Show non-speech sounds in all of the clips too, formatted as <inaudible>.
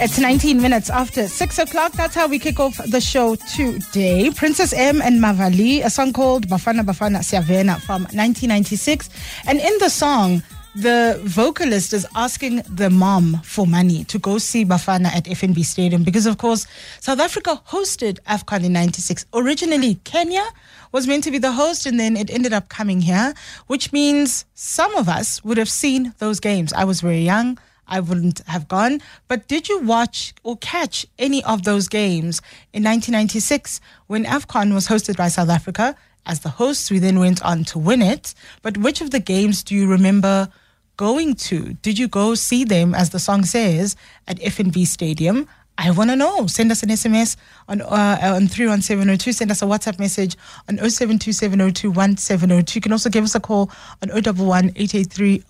It's 19 minutes after 6 o'clock. That's how we kick off the show today. Princess M and Mavali, a song called Bafana Bafana Siavena from 1996. And in the song, the vocalist is asking the mom for money to go see Bafana at FNB Stadium because, of course, South Africa hosted AFCON in 96. Originally, Kenya was meant to be the host, and then it ended up coming here, which means some of us would have seen those games. I was very young. I wouldn't have gone. But did you watch or catch any of those games in 1996 when AFCON was hosted by South Africa? As the hosts, we then went on to win it. But which of the games do you remember going to? Did you go see them, as the song says, at FNB Stadium? I want to know. Send us an SMS on uh, on 31702. Send us a WhatsApp message on 0727021702. You can also give us a call on 011 883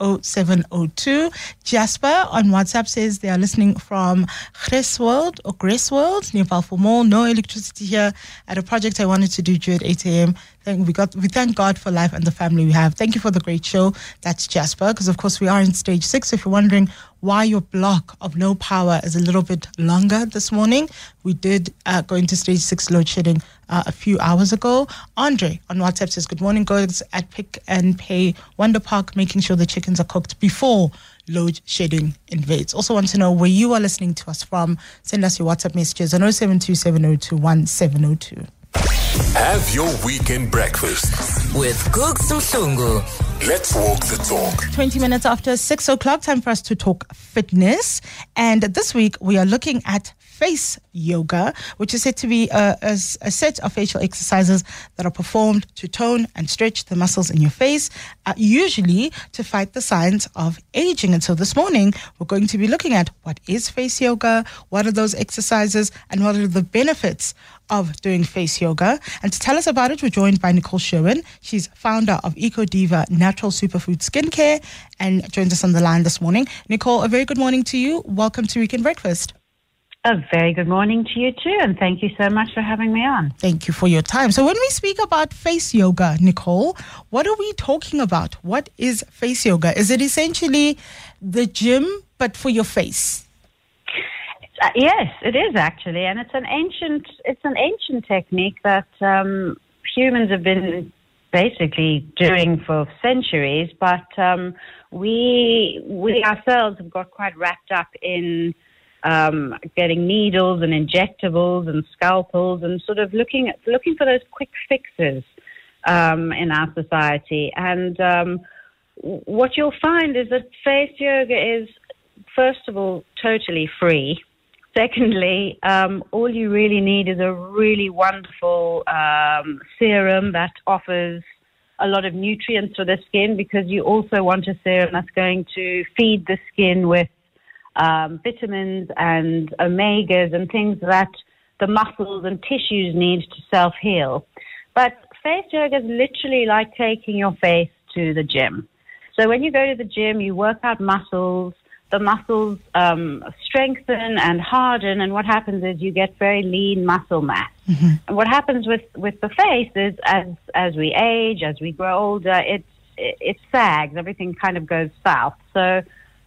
Jasper on WhatsApp says they are listening from Gresswold or Gresswold near Balfour Mall. No electricity here at a project I wanted to do due at 8 a.m. Thank, we got we thank God for life and the family we have. Thank you for the great show. That's Jasper, because of course we are in stage six. If you're wondering why your block of no power is a little bit longer this morning, we did uh, go into stage six load shedding uh, a few hours ago. Andre on WhatsApp says, Good morning, girls at Pick n Pay Wonder Park, making sure the chickens are cooked before load shedding invades. Also, want to know where you are listening to us from. Send us your WhatsApp messages on 0727021702. Have your weekend breakfast with Cooks Mhlungu. Let's walk the talk. 20 minutes after 6 o'clock, time for us to talk fitness. And this week, we are looking at face yoga, which is said to be a, a, a, set of facial exercises that are performed to tone and stretch the muscles in your face, uh, usually to fight the signs of aging. And so this morning, we're going to be looking at what is face yoga, what are those exercises, and what are the benefits of doing face yoga. And to tell us about it, we're joined by Nicole Sherwin. She's founder of Eco Diva Natural Superfood Skincare and joins us on the line this morning. Nicole, a very good morning to you. Welcome to Weekend Breakfast. A very good morning to you too, and thank you so much for having me on. Thank you for your time. So, when we speak about face yoga, Nicole, what are we talking about? What is face yoga? Is it essentially the gym but for your face? Uh, yes, it is actually, and it's an ancient it's an ancient technique that um, humans have been basically doing for centuries, but um, we we ourselves have got quite wrapped up in um, getting needles and injectables and scalpels and sort of looking at, looking for those quick fixes um, in our society. And um, what you'll find is that face yoga is, first of all, totally free. Secondly, um, all you really need is a really wonderful um, serum that offers a lot of nutrients for the skin because you also want a serum that's going to feed the skin with um, vitamins and omegas and things that the muscles and tissues need to self heal. But face yoga is literally like taking your face to the gym. So when you go to the gym, you work out muscles. The muscles um, strengthen and harden, and what happens is you get very lean muscle mass. Mm-hmm. And what happens with, with the face is, as as we age, as we grow older, it, it it sags. Everything kind of goes south. So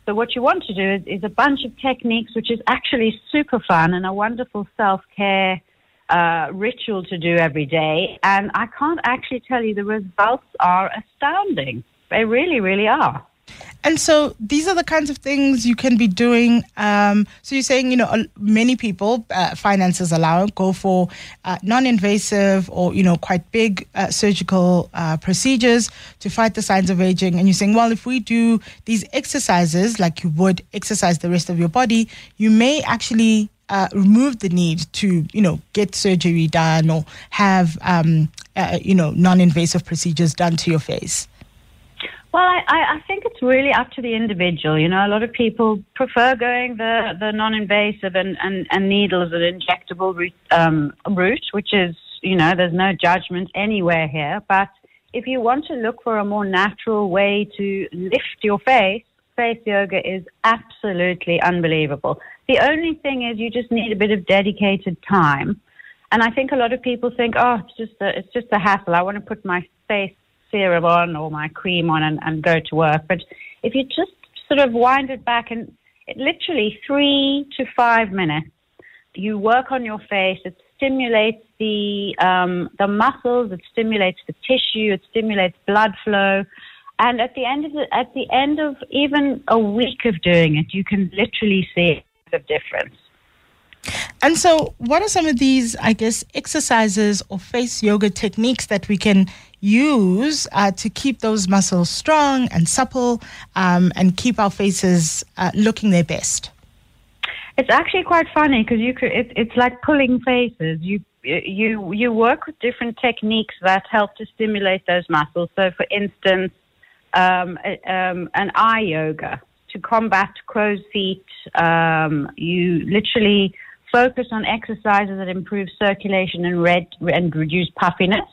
so what you want to do is, is a bunch of techniques, which is actually super fun and a wonderful self-care uh, ritual to do every day. And I can't actually tell you the results are astounding. They really, really are. And so these are the kinds of things you can be doing. Um, so you're saying, you know, many people, uh, finances allow, go for uh, non-invasive or, you know, quite big uh, surgical uh, procedures to fight the signs of aging. And you're saying, well, if we do these exercises like you would exercise the rest of your body, you may actually uh, remove the need to, you know, get surgery done or have, um, uh, you know, non-invasive procedures done to your face. Well, I, I think it's really up to the individual. You know, a lot of people prefer going the, the non-invasive and, and, and needles and injectable route, um, route, which is, you know, there's no judgment anywhere here. But if you want to look for a more natural way to lift your face, face yoga is absolutely unbelievable. The only thing is you just need a bit of dedicated time. And I think a lot of people think, oh, it's just a, it's just a hassle. I want to put my face serum on or my cream on and, and go to work. But if you just sort of wind it back and it, literally three to five minutes. You work on your face. It stimulates the um, the muscles. It stimulates the tissue. It stimulates blood flow. And at the end of the, at the end of even a week of doing it, you can literally see the difference. And so, what are some of these, I guess, exercises or face yoga techniques that we can use uh, to keep those muscles strong and supple um, and keep our faces uh, looking their best? It's actually quite funny because you could. It, it's like pulling faces. You you you work with different techniques that help to stimulate those muscles. So, for instance, um, um, an eye yoga to combat crow's feet. Um, you literally focus on exercises that improve circulation and, red, and reduce puffiness.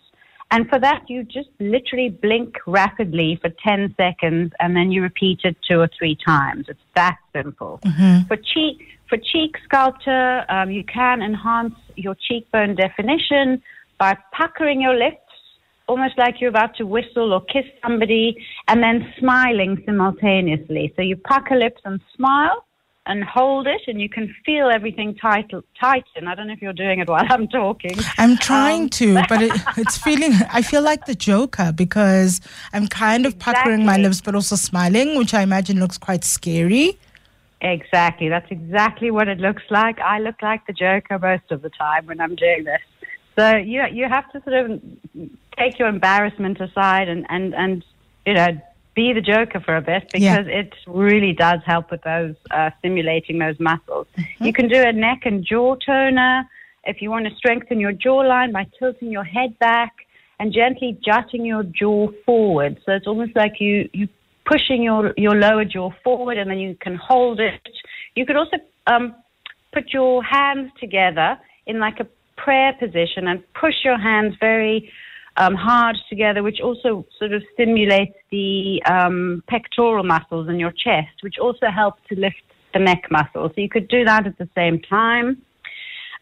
And for that, you just literally blink rapidly for 10 seconds and then you repeat it two or three times. It's that simple. Mm-hmm. For cheek, for cheek sculpture, um, you can enhance your cheekbone definition by puckering your lips almost like you're about to whistle or kiss somebody and then smiling simultaneously. So you pucker lips and smile and hold it and you can feel everything tight, tighten. I don't know if you're doing it while I'm talking. I'm trying um, to, but it, <laughs> it's feeling, I feel like the Joker because I'm kind of exactly. puckering my lips but also smiling, which I imagine looks quite scary. Exactly. That's exactly what it looks like. I look like the Joker most of the time when I'm doing this. So you you have to sort of take your embarrassment aside and and and you know be the joker for a bit because yeah. it really does help with those uh, stimulating those muscles. Mm-hmm. You can do a neck and jaw toner if you want to strengthen your jawline by tilting your head back and gently jutting your jaw forward. So it's almost like you you pushing your your lower jaw forward and then you can hold it. You could also um, put your hands together in like a prayer position and push your hands very um, hard together, which also sort of stimulates the um, pectoral muscles in your chest, which also helps to lift the neck muscle. So you could do that at the same time.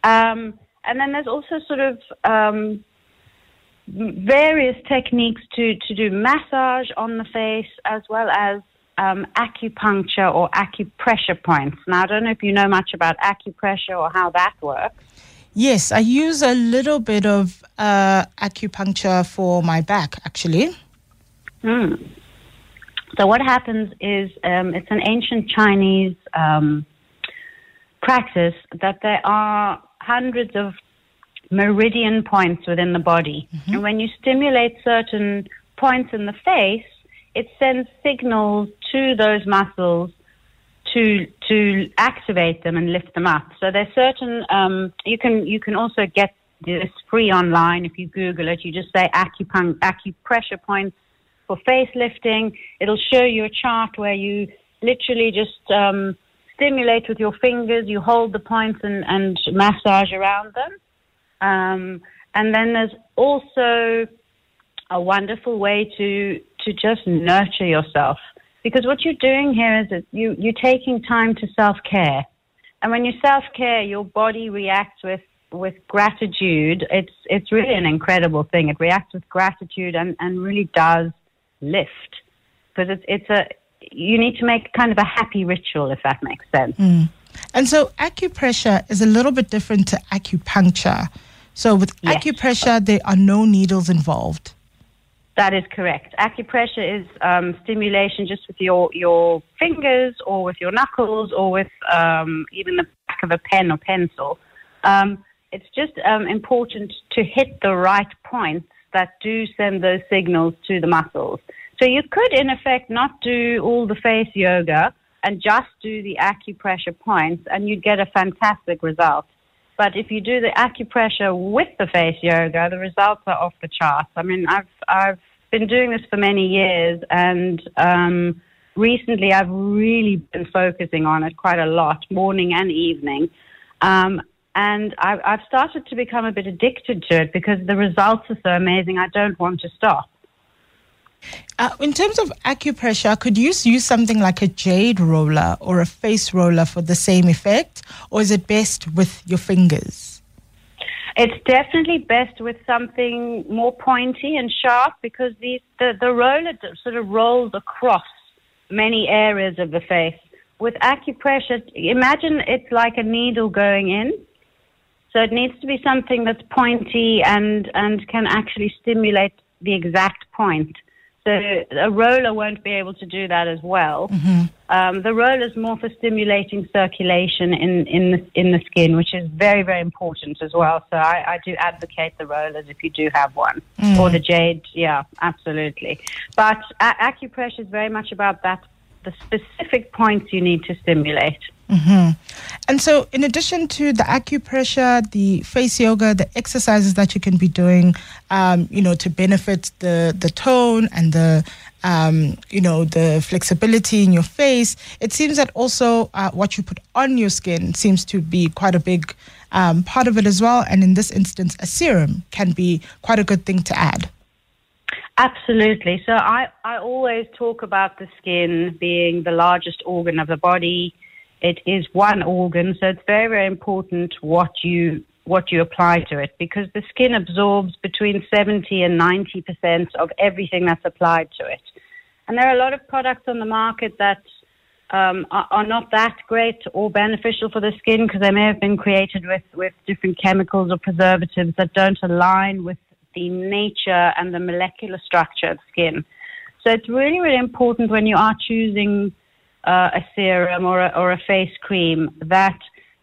Um, and then there's also sort of um, various techniques to, to do massage on the face as well as um, acupuncture or acupressure points. Now, I don't know if you know much about acupressure or how that works. Yes, I use a little bit of uh, acupuncture for my back, actually. Mm. So what happens is um, it's an ancient Chinese um, practice that there are hundreds of meridian points within the body, mm-hmm. and when you stimulate certain points in the face, it sends signals to those muscles to to activate them and lift them up. So there's certain um, you can you can also get this free online if you Google it. You just say acupun- acupressure points for face lifting. It'll show you a chart where you literally just um, stimulate with your fingers. You hold the points and, and massage around them. Um, and then there's also a wonderful way to to just nurture yourself. Because what you're doing here is that you, you're taking time to self care. And when you self care, your body reacts with, with gratitude. It's, it's really an incredible thing. It reacts with gratitude and, and really does lift. Because it's, it's a, you need to make kind of a happy ritual, if that makes sense. Mm. And so acupressure is a little bit different to acupuncture. So with yes. acupressure, there are no needles involved. That is correct. Acupressure is um, stimulation just with your, your fingers or with your knuckles or with um, even the back of a pen or pencil. Um, it's just um, important to hit the right points that do send those signals to the muscles. So you could, in effect, not do all the face yoga and just do the acupressure points, and you'd get a fantastic result. But if you do the acupressure with the face yoga, the results are off the charts. I mean, I've I've been doing this for many years, and um, recently I've really been focusing on it quite a lot, morning and evening. Um, and I've, I've started to become a bit addicted to it because the results are so amazing. I don't want to stop. Uh, in terms of acupressure, could you use something like a jade roller or a face roller for the same effect, or is it best with your fingers? It's definitely best with something more pointy and sharp because the, the, the roller sort of rolls across many areas of the face. with acupressure, imagine it's like a needle going in. So it needs to be something that's pointy and, and can actually stimulate the exact point. So a roller won't be able to do that as well. Mm-hmm. Um, the roller is more for stimulating circulation in, in, the, in the skin, which is very, very important as well. So I, I do advocate the rollers if you do have one. Mm. Or the jade, yeah, absolutely. But acupressure is very much about that, the specific points you need to stimulate. And so, in addition to the acupressure, the face yoga, the exercises that you can be doing, um, you know, to benefit the the tone and the um, you know the flexibility in your face, it seems that also uh, what you put on your skin seems to be quite a big um, part of it as well. And in this instance, a serum can be quite a good thing to add. Absolutely. So I, I always talk about the skin being the largest organ of the body. It is one organ, so it's very, very important what you what you apply to it because the skin absorbs between 70 and 90 percent of everything that's applied to it. And there are a lot of products on the market that um, are, are not that great or beneficial for the skin because they may have been created with, with different chemicals or preservatives that don't align with the nature and the molecular structure of skin. So it's really, really important when you are choosing uh, a serum or a, or a face cream that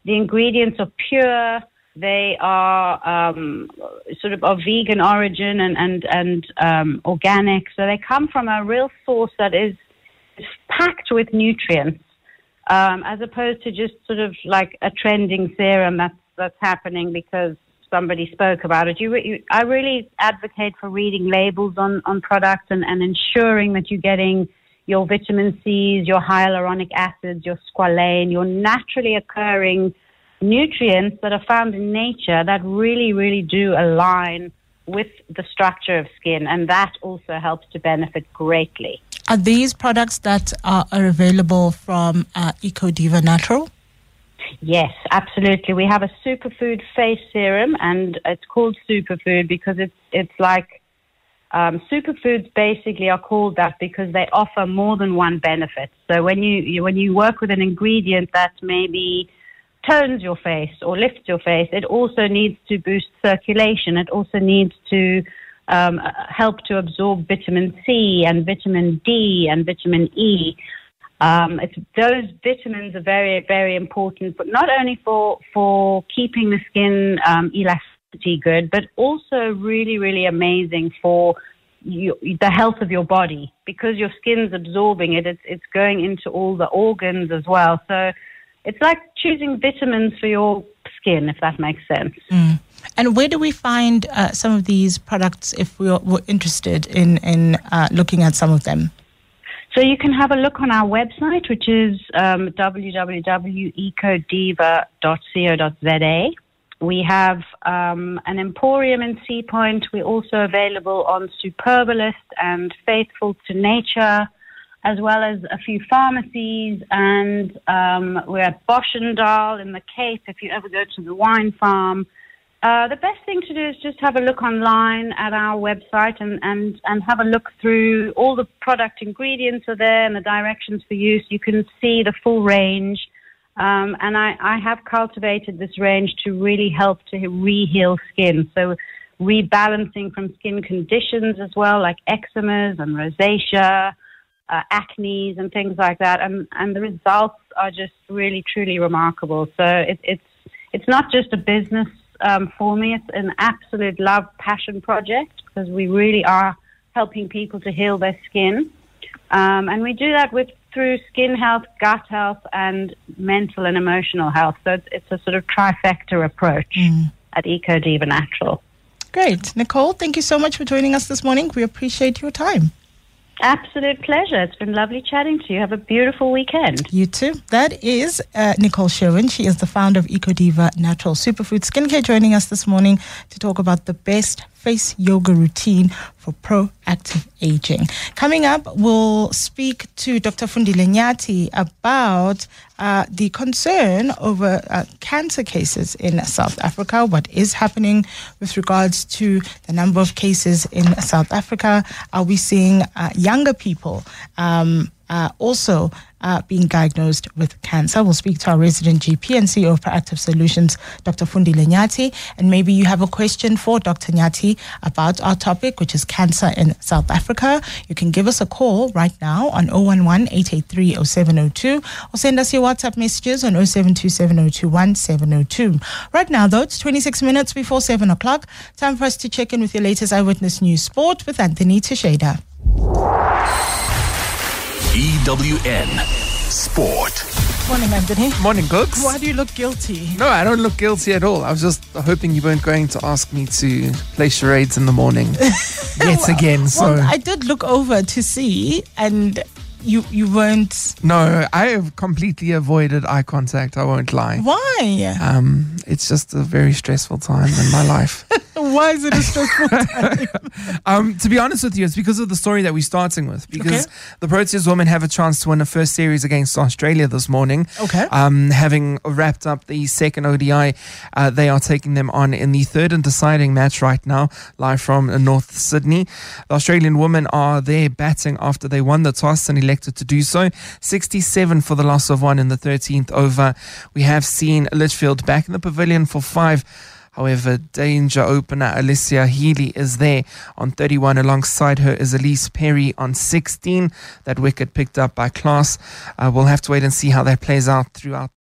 the ingredients are pure. They are um, sort of of vegan origin and and and um, organic, so they come from a real source that is packed with nutrients, um, as opposed to just sort of like a trending serum that's that's happening because somebody spoke about it. You, you I really advocate for reading labels on on products and, and ensuring that you're getting your vitamin C's, your hyaluronic acids, your squalane, your naturally occurring nutrients that are found in nature that really, really do align with the structure of skin, and that also helps to benefit greatly. Are these products that are, available from uh, EcoDiva Natural? Yes, absolutely. We have a superfood face serum, and it's called superfood because it's it's like um, superfoods basically are called that because they offer more than one benefit. So when you, you when you work with an ingredient that maybe tones your face or lifts your face, it also needs to boost circulation. It also needs to um, help to absorb vitamin C and vitamin D and vitamin E. Um, those vitamins are very, very important, but not only for for keeping the skin um, elasticity good, but also really, really amazing for you, the health of your body because your skin's absorbing it. It's it's going into all the organs as well. So it's like choosing vitamins for your skin, if that makes sense. And where do we find uh, some of these products if we are, were interested in, in uh, looking at some of them? So you can have a look on our website, which is um, www.ecodiva.co.za. We have um, an emporium in Sea Point. We're also available on Superbalist and Faithful to Nature, as well as a few pharmacies. And um, we're at Boschendal in the Cape if you ever go to the wine farm. Uh, the best thing to do is just have a look online at our website and, and, and have a look through all the product ingredients are there and the directions for use. You can see the full range. Um, and I, I have cultivated this range to really help to re-heal skin. So rebalancing from skin conditions as well, like eczemas and rosacea, uh, acne and things like that. And, and the results are just really, truly remarkable. So it, it's, it's not just a business um, for me. It's an absolute love passion project because we really are helping people to heal their skin. Um, and we do that with through skin health, gut health, and mental and emotional health. So it's, it's a sort of trifecta approach at EcoDiva Natural. Great. Nicole, thank you so much for joining us this morning. We appreciate your time. Absolute pleasure. It's been lovely chatting to you. Have a beautiful weekend. You too. That is uh, Nicole Sherwin. She is the founder of EcoDiva Natural Superfood Skincare, joining us this morning to talk about the best face yoga routine for proactive aging. Coming up, we'll speak to Dr. Fundile Nyati about uh, the concern over uh, cancer cases in South Africa, what is happening with regards to the number of cases in South Africa. Are we seeing uh, younger people? Um, uh, also uh, being diagnosed with cancer. We'll speak to our resident GP and CEO of Proactive Solutions, Dr. Fundi Nyati. And maybe you have a question for Dr. Nyati about our topic, which is cancer in South Africa. You can give us a call right now on 011 883 0702 or send us your WhatsApp messages on 072 7021 702. Right now, though, it's 26 minutes before 7 o'clock. Time for us to check in with your latest Eyewitness News Sport with Anthony Teixeira. EWN Sport. Morning, Anthony. Morning, Cooks. Why do you look guilty? No, I don't look guilty at all. I was just hoping you weren't going to ask me to play charades in the morning <laughs> yet again. So Well, I did look over to see, and you you weren't. no, I have completely avoided eye contact. I won't lie. Why? Um, it's just a very stressful time in my life. <laughs> Why is it a stressful <laughs> time? Um, to be honest with you, it's because of the story that we're starting with. Because Okay. the Proteas women have a chance to win a first series against Australia this morning. Okay. Um, having wrapped up the second ODI, uh, they are taking them on in the third and deciding match right now, live from North Sydney. The Australian women are there batting after they won the toss and elected to do so. 67 for the loss of one in the 13th over. We have seen Litchfield back in the pavilion for five. However, danger opener Alyssa Healy is there on 31. Alongside her is Ellyse Perry on 16. That wicket picked up by Klaas. Uh, we'll have to wait and see how that plays out throughout